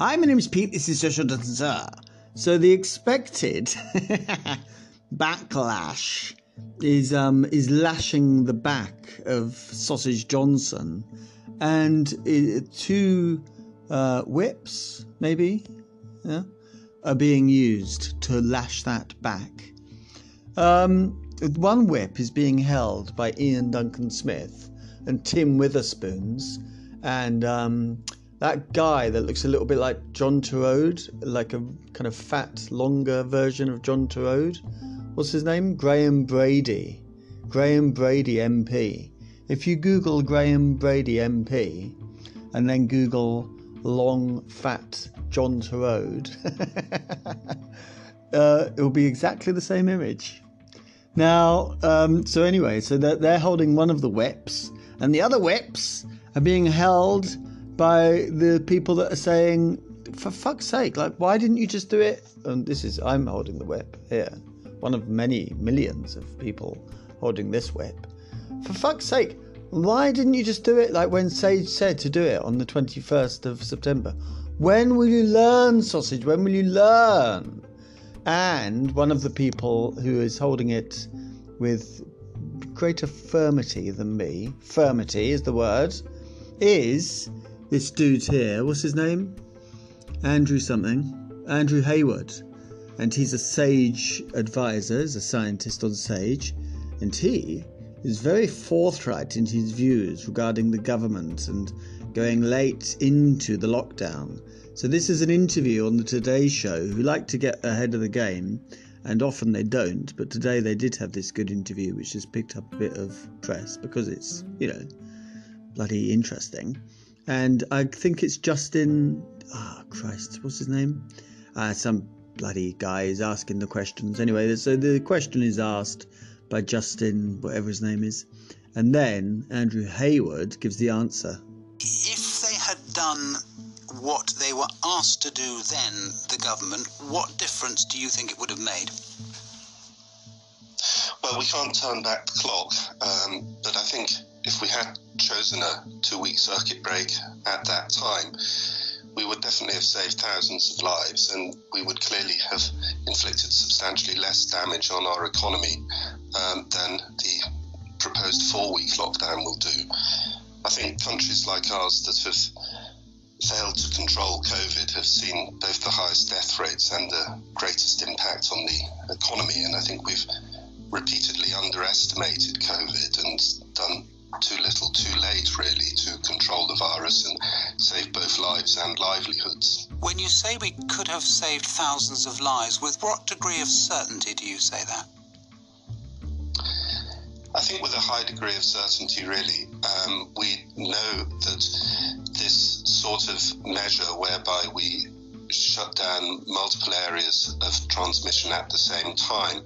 Hi, my name is Pete. This is Social Sir. So the expected backlash is um is lashing the back of Sausage Johnson, and uh, two uh, whips maybe, yeah, are being used to lash that back. Um, one whip is being held by Iain Duncan Smith and Tim Wetherspoons, and um, that guy that looks a little bit like John Torode, like a kind of fat, longer version of John Torode. What's his name? Graham Brady. Graham Brady MP. If you Google Graham Brady MP and then Google long, fat John Torode, uh, it will be exactly the same image. Now, um, so anyway, so they're, they're holding one of the whips, and the other whips are being held by the people that are saying, for fuck's sake, like, why didn't you just do it? And this is, I'm holding the whip here, one of many millions of people holding this whip. For fuck's sake, why didn't you just do it like when Sage said to do it on the 21st of September? When will you learn, sausage? When will you learn? And one of the people who is holding it with greater firmity than me, firmity is the word, is this dude here. What's his name? Andrew something. Andrew Hayward. And he's a SAGE advisor, he's a scientist on SAGE. And he is very forthright in his views regarding the government and going late into the lockdown. So, this is an interview on the Today Show who like to get ahead of the game, and often they don't. But today they did have this good interview, which has picked up a bit of press because it's, you know, bloody interesting. And I think it's Justin. Ah, oh, Christ, what's his name? Uh, some bloody guy is asking the questions. Anyway, so the question is asked by Justin, whatever his name is, and then Andrew Hayward gives the answer. If they had done what they were asked to do then, the government, what difference do you think it would have made? Well, we can't turn back the clock, um, but I think if we had chosen a two week circuit break at that time, we would definitely have saved thousands of lives and we would clearly have inflicted substantially less damage on our economy um, than the proposed four week lockdown will do. I think countries like ours that have failed to control COVID have seen both the highest death rates and the greatest impact on the economy. And I think we've repeatedly underestimated COVID and done too little too late, really, to control the virus and save both lives and livelihoods. When you say we could have saved thousands of lives, with what degree of certainty do you say that? I think with a high degree of certainty, really. Um, we know that this sort of measure whereby we shut down multiple areas of transmission at the same time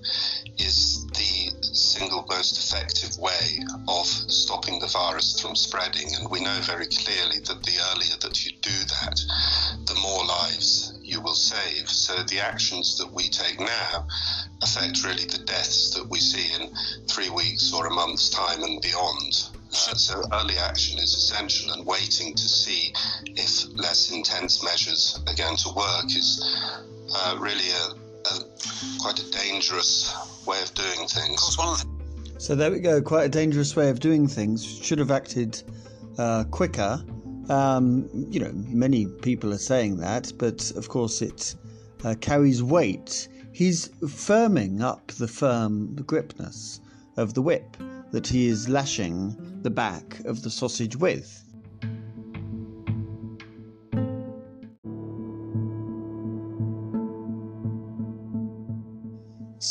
is the single most effective way of stopping the virus from spreading. And we know very clearly that the earlier that you do that, the more lives you will save. So the actions that we take now affect really the deaths that we see in three weeks or a month's time and beyond. Uh, so early action is essential, and waiting to see if less intense measures are going to work is uh, really a, a, quite a dangerous way of doing things. So there we go. Quite a dangerous way of doing things. Should have acted uh, quicker. Um, you know, many people are saying that, but of course it uh, carries weight. He's firming up the firm gripness of the whip that he is lashing the back of the sausage with.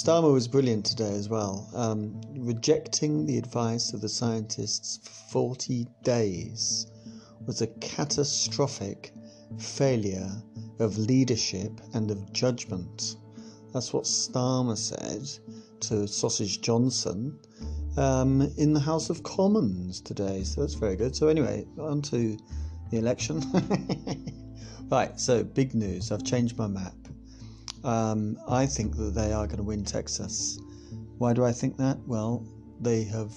Starmer was brilliant today as well, um, rejecting the advice of the scientists for 40 days was a catastrophic failure of leadership and of judgment. That's what Starmer said to Sausage Johnson um, in the House of Commons today. So that's very good. So, anyway, on to the election. right, so big news. I've changed my map. Um, I think that they are going to win Texas. Why do I think that? Well, they have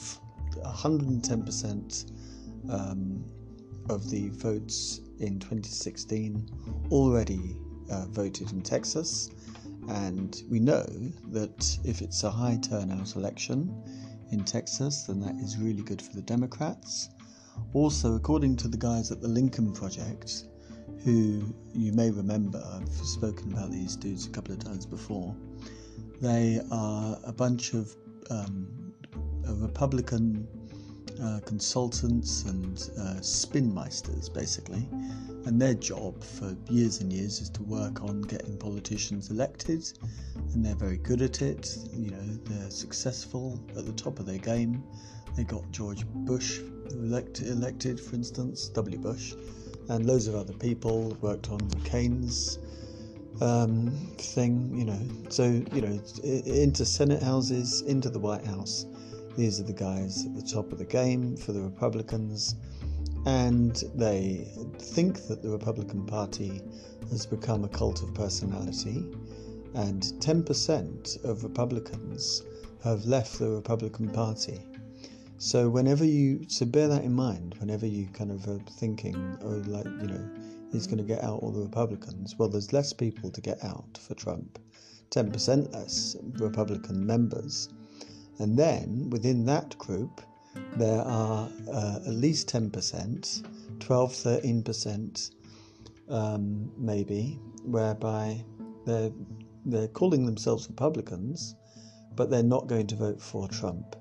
110% um, of the votes in 2016 already uh, voted in Texas, and we know that if it's a high turnout election in Texas, then that is really good for the Democrats. Also, according to the guys at the Lincoln Project, who you may remember, I've spoken about these dudes a couple of times before, they are a bunch of um, Republican uh, consultants and uh, spinmeisters, basically. And their job for years and years is to work on getting politicians elected, and they're very good at it. You know, they're successful at the top of their game. They got George Bush elect- elected, for instance, W. Bush, and loads of other people worked on McCain's um, thing, you know. So, you know, into Senate houses, into the White House. These are the guys at the top of the game for the Republicans, and they think that the Republican Party has become a cult of personality, and 10% of Republicans have left the Republican Party. So whenever you so bear that in mind, whenever you kind of are thinking, oh, like you know, he's going to get out all the Republicans. Well, there's less people to get out for Trump, 10% less Republican members. And then within that group, there are uh, at least 10%, 12, 13% um, maybe, whereby they're, they're calling themselves Republicans, but they're not going to vote for Trump.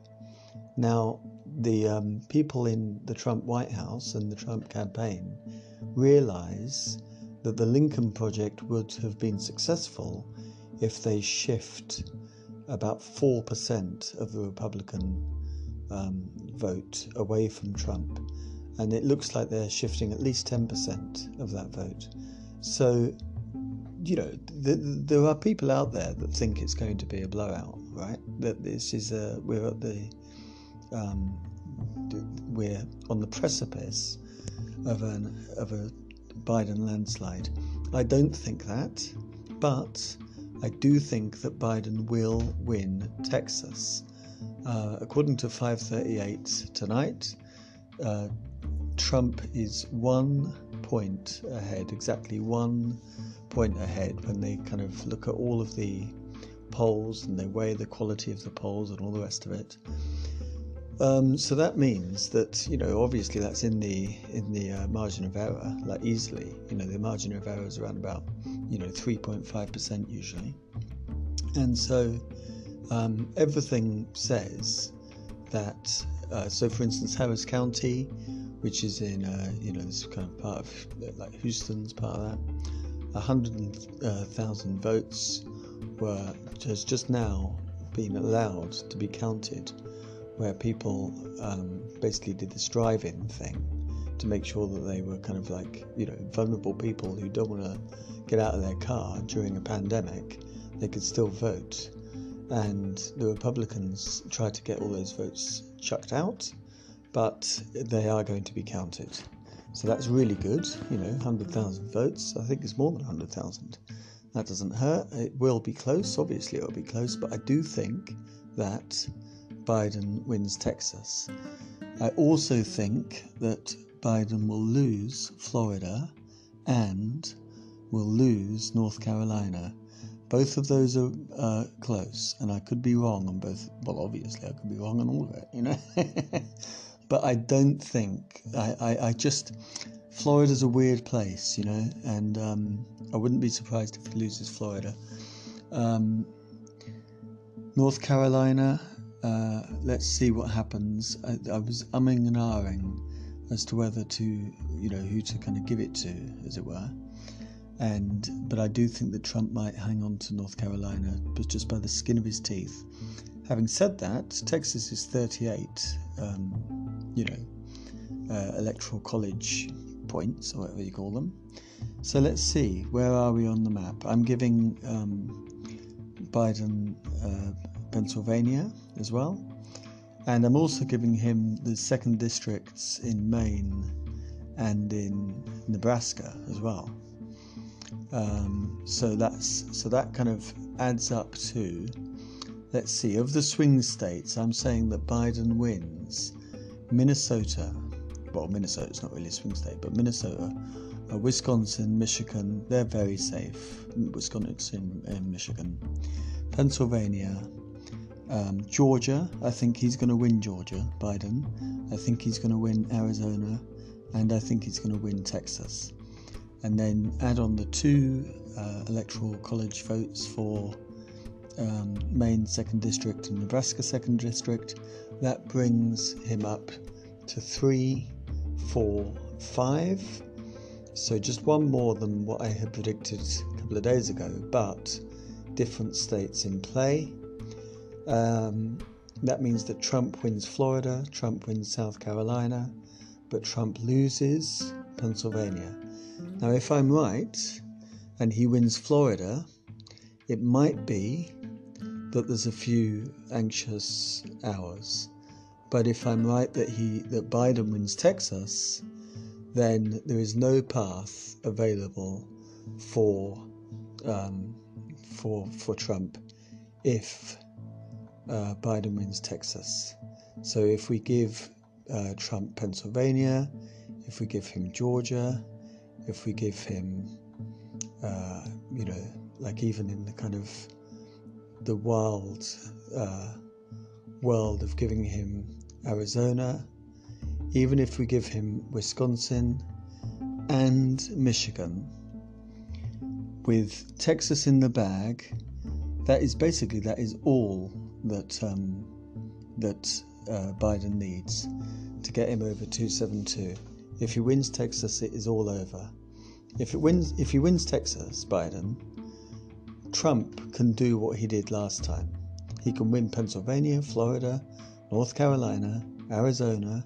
Now, the um, people in the Trump White House and the Trump campaign realize that the Lincoln Project would have been successful if they shift about 4% of the Republican um, vote away from Trump. And it looks like they're shifting at least 10% of that vote. So, you know, th- there are people out there that think it's going to be a blowout, right? That this is a, we're at the, um, we're on the precipice of an of a Biden landslide. I don't think that, but I do think that Biden will win Texas. Uh, according to 538 tonight, uh, Trump is one point ahead, exactly one point ahead when they kind of look at all of the polls and they weigh the quality of the polls and all the rest of it. Um, so that means that you know obviously that's in the in the uh, margin of error like easily. You know the margin of error is around about you know 3.5 percent usually. And so um, everything says that uh, so for instance Harris County which is in uh, you know this kind of part of like Houston's part of that 100,000 votes were has just now been allowed to be counted where people um, basically did this drive-in thing to make sure that they were kind of like you know vulnerable people who don't want to get out of their car during a pandemic they could still vote. And the republicans tried to get all those votes chucked out but they are going to be counted. So that's really good you know 100000 votes. I think it's more than 100000 that doesn't hurt. It will be close. Obviously it'll be close but i do think that Biden wins Texas. I also think that Biden will lose Florida and will lose North Carolina. Both of those are uh, close, and I could be wrong on both. Well, obviously, I could be wrong on all of it, you know. but I don't think I, I, I just Florida's a weird place, you know, and um, I wouldn't be surprised if he loses Florida. Um, North Carolina, uh, let's see what happens. I, I, was umming and ahhing as to whether to, you know, who to kind of give it to, as it were. And but I do think that Trump might hang on to North Carolina, but just by the skin of his teeth. Having said that, Texas is 38, um, you know, uh, electoral college points or whatever you call them. So let's see, where are we on the map? I'm giving um, Biden. Uh, Pennsylvania as well. And I'm also giving him the second districts in Maine and in Nebraska as well. Um, so that's so that kind of adds up to let's see of the swing states. I'm saying that Biden wins Minnesota. Well, Minnesota's not really a swing state, but Minnesota, uh, Wisconsin, Michigan, they're very safe. Wisconsin and Michigan. Pennsylvania, um, Georgia, I think he's going to win Georgia, Biden. I think he's going to win Arizona, and I think he's going to win Texas. And then add on the two uh, electoral college votes for um, Maine 2nd District and Nebraska 2nd District. That brings him up to three, four, five. So just one more than what I had predicted a couple of days ago, but different states in play. Um, that means that Trump wins Florida, Trump wins South Carolina, but Trump loses Pennsylvania. Now, if I'm right and he wins Florida, it might be that there's a few anxious hours. But if I'm right that he that Biden wins Texas, then there is no path available for um, for for Trump if uh, Biden wins Texas. So if we give uh, Trump Pennsylvania, if we give him Georgia, if we give him, uh, you know, like even in the kind of the wild uh, world of giving him Arizona, even if we give him Wisconsin and Michigan, with Texas in the bag, that is basically that is all that um, that uh, Biden needs to get him over 272. If he wins Texas, it is all over. If it wins, if he wins Texas, Biden, Trump can do what he did last time. He can win Pennsylvania, Florida, North Carolina, Arizona,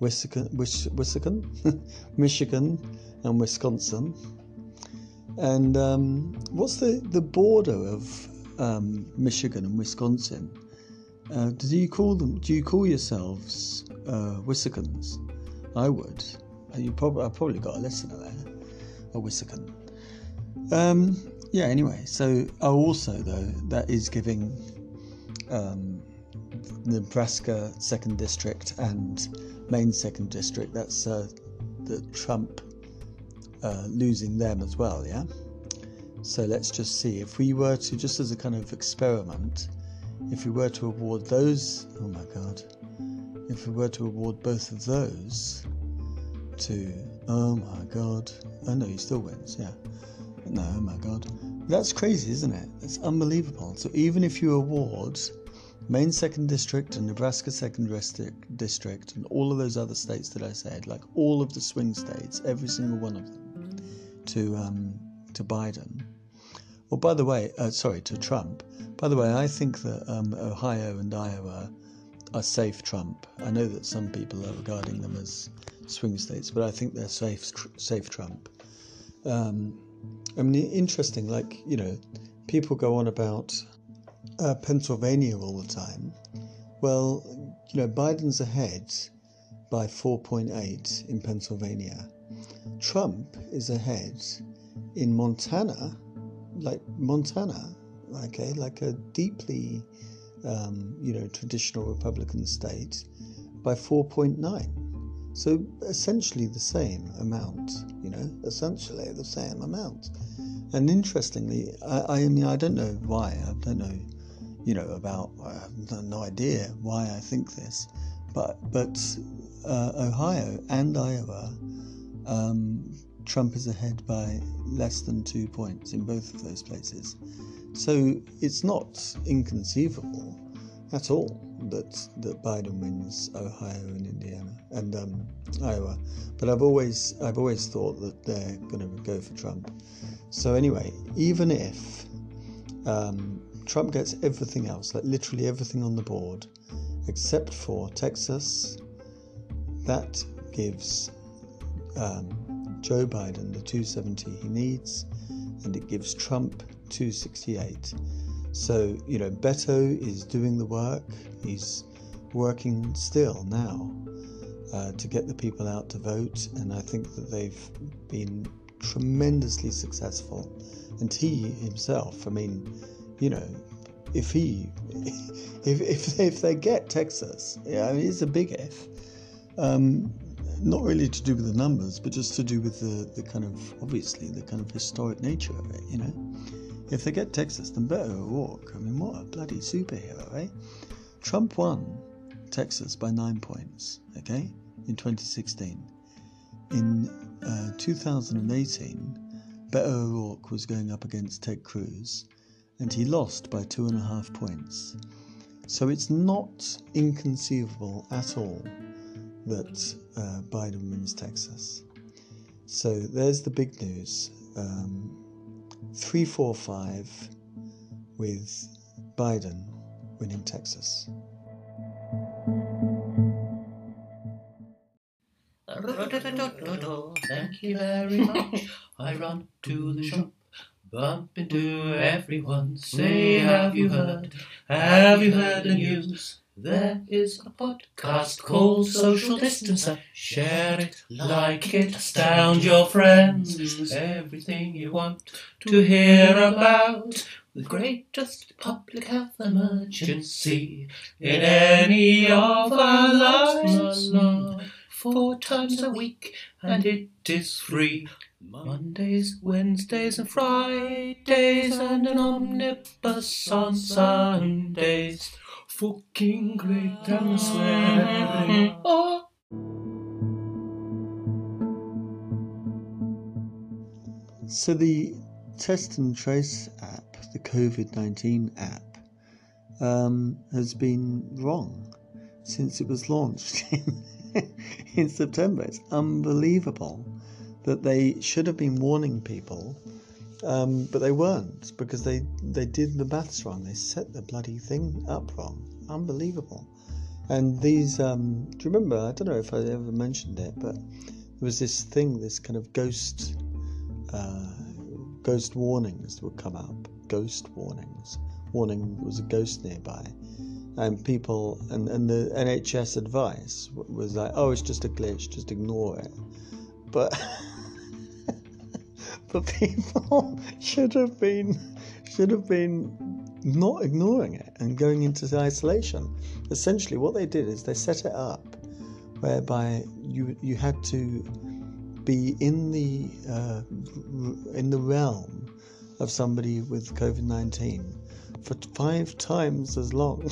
Wisconsin, Michigan, and Wisconsin. And um, what's the, the border of um, Michigan and Wisconsin? Uh, do you call them? Do you call yourselves uh, Wisconsins? I would. You probably I've probably got a listener there, a Wisconsin. Um, yeah. Anyway, so oh, also though that is giving um, Nebraska second district and Maine second district. That's uh, the Trump uh, losing them as well. Yeah. So let's just see if we were to just as a kind of experiment, if we were to award those. Oh my God. If we were to award both of those to. Oh my God. Oh no, he still wins. Yeah. No, oh my God. That's crazy, isn't it? It's unbelievable. So even if you award Maine second district and Nebraska second district and all of those other states that I said, like all of the swing states, every single one of them, to um, to Biden. Well, by the way, uh, sorry, to Trump. By the way, I think that um, Ohio and Iowa are safe Trump. I know that some people are regarding them as swing states, but I think they're safe, safe Trump. Um, I mean, interesting. Like you know, people go on about uh, Pennsylvania all the time. Well, you know, Biden's ahead by 4.8 in Pennsylvania. Trump is ahead in Montana, like Montana, okay, like a deeply, um, you know, traditional Republican state, by 4.9. So essentially the same amount, you know, essentially the same amount. And interestingly, I, I mean, I don't know why, I don't know you know, about I have no idea why I think this, but but uh, Ohio and Iowa, um, Trump is ahead by less than two points in both of those places. So it's not inconceivable at all that that Biden wins Ohio and Indiana and um, Iowa. But I've always I've always thought that they're going to go for Trump. So anyway, even if um, Trump gets everything else, like literally everything on the board, except for Texas. That gives um, Joe Biden the 270 he needs, and it gives Trump 268. So, you know, Beto is doing the work. He's working still now uh, to get the people out to vote, and I think that they've been tremendously successful. And he himself, I mean, you know, if he, if if they, if they get Texas, yeah, I mean, it's a big if. Um, not really to do with the numbers, but just to do with the, the kind of, obviously, the kind of historic nature of it, you know? If they get Texas, then Beto O'Rourke. I mean, what a bloody superhero, eh? Trump won Texas by nine points, okay, in 2016. In uh, 2018, Beto O'Rourke was going up against Ted Cruz, and he lost by two and a half points. So it's not inconceivable at all that uh, Biden wins Texas. So there's the big news. Um, 345 with Biden winning Texas. Thank you very much. I run to the shop, bump into everyone. Say, have you heard? Have you heard the news? There is a podcast called Social Distancer. Share it, like it, astound your friends. Everything you want to hear about the greatest public health emergency in any of our lives. Four times a week, and it is free. Mondays, Wednesdays, and Fridays, and an omnibus on Sundays. Fucking great and swearing. Oh. So the test and trace app, the COVID 19 app, um, has been wrong since it was launched in, in September. It's unbelievable that they should have been warning people, um, but they weren't because they, they did the maths wrong. They set the bloody thing up wrong. Unbelievable. And these, um, do you remember? I don't know if I ever mentioned it, but there was this thing, this kind of ghost. Uh, ghost warnings would come up. Ghost warnings. Warning was a ghost nearby. And people, and, and the NHS advice was like, oh, it's just a glitch, just ignore it. But, but people should have been, should have been not ignoring it and going into isolation. Essentially, what they did is they set it up whereby you you had to be in the uh, in the realm of somebody with COVID nineteen for five times as long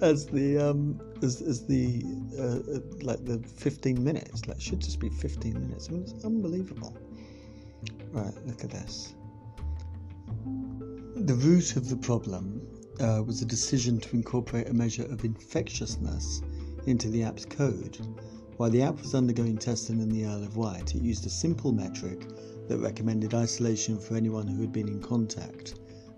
as the um, as, as the uh, like the fifteen minutes. Like should just be fifteen minutes. I mean, it's unbelievable. Right, look at this. The root of the problem uh, was a decision to incorporate a measure of infectiousness into the app's code. While the app was undergoing testing in the Isle of Wight, it used a simple metric that recommended isolation for anyone who had been in contact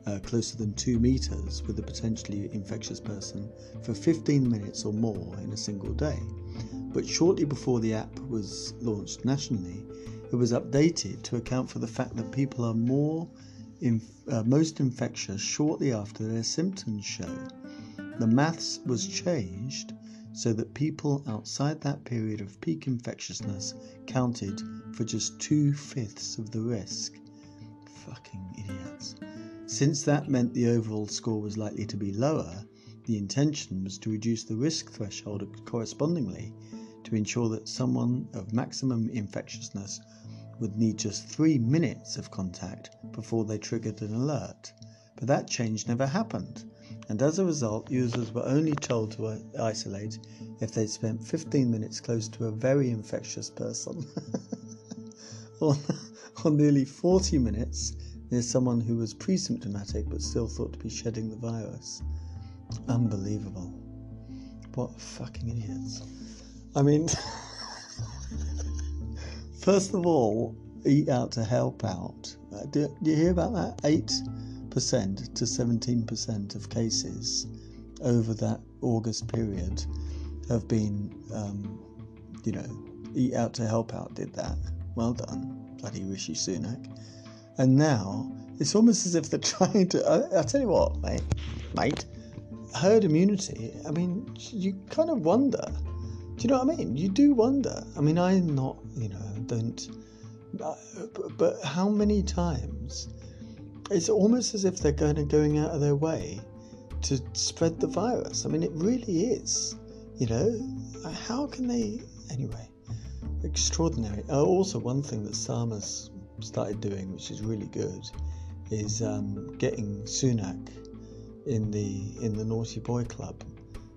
uh, closer than two meters with a potentially infectious person for 15 minutes or more in a single day. But shortly before the app was launched nationally, it was updated to account for the fact that people are more inf- uh, most infectious shortly after their symptoms show. The maths was changed so that people outside that period of peak infectiousness counted for just two fifths of the risk. Fucking idiots. Since that meant the overall score was likely to be lower, the intention was to reduce the risk threshold correspondingly to ensure that someone of maximum infectiousness would need just three minutes of contact before they triggered an alert. But that change never happened, and as a result, users were only told to isolate if they'd spent 15 minutes close to a very infectious person, or, nearly 40 minutes near someone who was pre symptomatic but still thought to be shedding the virus. Unbelievable. What fucking idiots. I mean, first of all, eat out to help out. Uh, do, do you hear about that? 8% to 17% of cases over that August period have been, um, you know, Eat Out to Help Out did that. Well done, bloody Rishi Sunak. And now it's almost as if they're trying to. I, will tell you what, mate, mate, herd immunity. I mean, you kind of wonder. Do you know what I mean? You do wonder. I mean, I'm not, you know, don't. But how many times? It's almost as if they're going going out of their way to spread the virus. I mean, it really is. You know, how can they anyway? Extraordinary. Uh, also, one thing that Starmer's started doing, which is really good, is um, getting Sunak in the in the naughty boy club.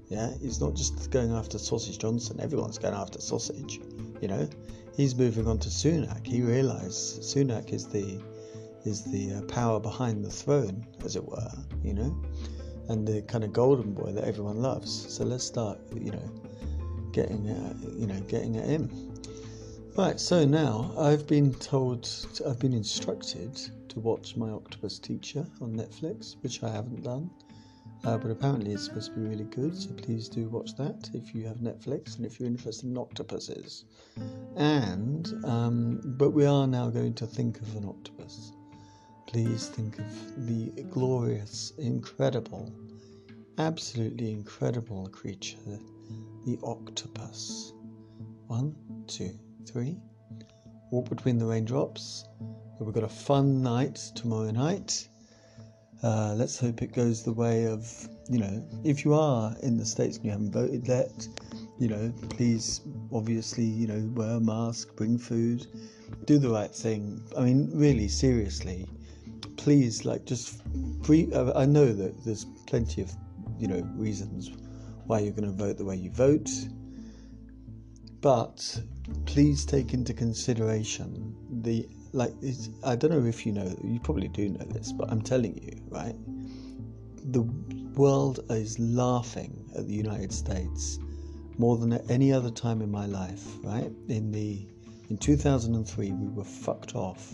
Yeah, he's not just going after Sausage Johnson. Everyone's going after Sausage. You know, he's moving on to Sunak. He realised Sunak is the is the uh, power behind the throne, as it were. You know, and the kind of golden boy that everyone loves. So let's start. You know, getting uh, you know getting at him. Right, so now I've been told, I've been instructed to watch My Octopus Teacher on Netflix, which I haven't done. Uh, but apparently it's supposed to be really good, so please do watch that if you have Netflix and if you're interested in octopuses. And, um, but we are now going to think of an octopus. Please think of the glorious, incredible, absolutely incredible creature, the octopus. One, two, three. Walk between the raindrops. We've got a fun night tomorrow night. Uh, let's hope it goes the way of, you know, if you are in the States and you haven't voted yet, you know, please obviously, you know, wear a mask, bring food, do the right thing. I mean, really, seriously, please, like, just free. I know that there's plenty of, you know, reasons why you're going to vote the way you vote, but please take into consideration the like I don't know if you know you probably do know this but I'm telling you right? The world is laughing at the United States more than at any other time in my life right? In the in 2003 we were fucked off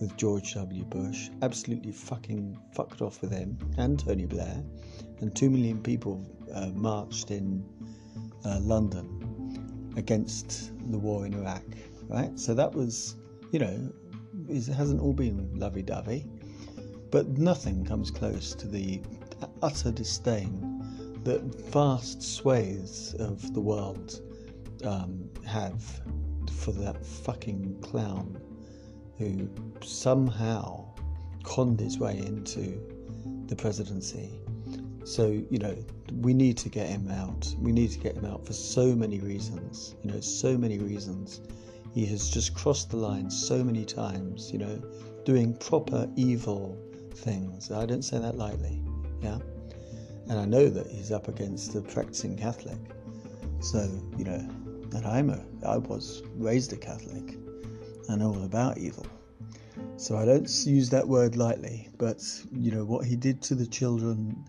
with George W. Bush absolutely fucking fucked off with him and Tony Blair and 2 million people uh, marched in uh, London against the war in Iraq, right? So that was, you know, it hasn't all been lovey dovey, but nothing comes close to the utter disdain that vast swathes of the world um, have for that fucking clown who somehow conned his way into the presidency so, you know, we need to get him out. We need to get him out for so many reasons. You know, so many reasons. He has just crossed the line so many times, you know, doing proper evil things. I don't say that lightly, yeah? And I know that he's up against a practicing Catholic. So, you know, and I'm a, I was raised a Catholic. I know all about evil. So I don't use that word lightly, but, you know, what he did to the children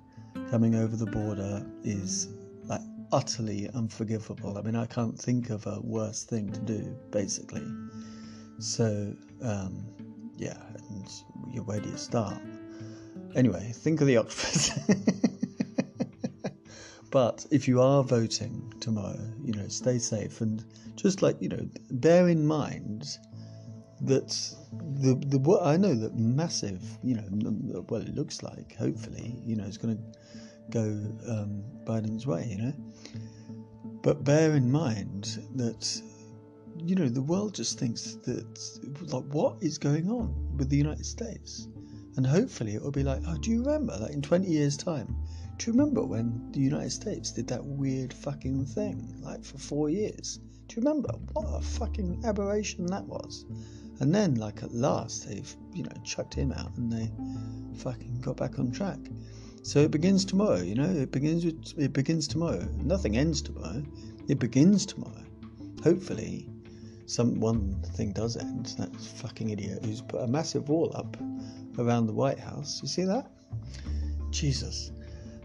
coming over the border is like utterly unforgivable. I mean, I can't think of a worse thing to do, basically. So, um, yeah, and where do you start? Anyway, think of the octopus. but if you are voting tomorrow, you know, stay safe and just like, you know, bear in mind that the the I know that massive, you know, well, it looks like hopefully, you know, it's going to go um, Biden's way, you know. But bear in mind that you know the world just thinks that like what is going on with the United States, and hopefully it will be like, oh, do you remember that in 20 years' time? Do you remember when the United States did that weird fucking thing like for four years? Do you remember what a fucking aberration that was? And then, like at last, they've you know chucked him out and they fucking got back on track. So it begins tomorrow, you know. It begins with it begins tomorrow. Nothing ends tomorrow. It begins tomorrow. Hopefully, some one thing does end. That fucking idiot who's put a massive wall up around the White House. You see that? Jesus.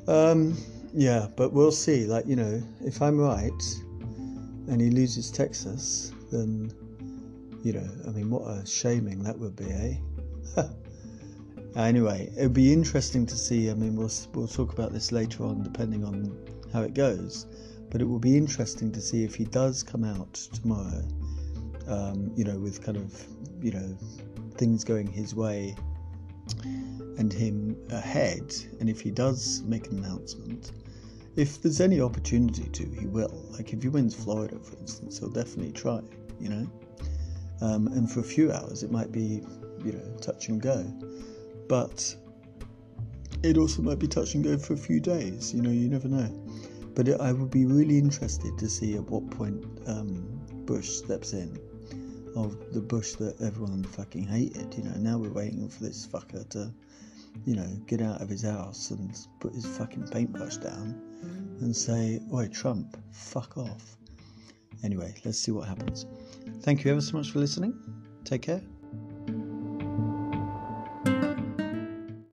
Um, yeah, but we'll see. Like you know, if I'm right, and he loses Texas, then you know, I mean, what a shaming that would be, eh? Anyway, it would be interesting to see. I mean, we'll we'll talk about this later on, depending on how it goes. But it will be interesting to see if he does come out tomorrow. Um, you know, with kind of you know things going his way and him ahead. And if he does make an announcement, if there's any opportunity to, he will. Like if he wins Florida, for instance, he'll definitely try. You know, um, and for a few hours it might be, you know, touch and go, but it also might be touch and go for a few days. You know, you never know. But it, I would be really interested to see at what point um, Bush steps in, of the Bush that everyone fucking hated. You know, now we're waiting for this fucker to. You know, get out of his house and put his fucking paintbrush down and say, Oi, Trump, fuck off. Anyway, let's see what happens. Thank you ever so much for listening. Take care.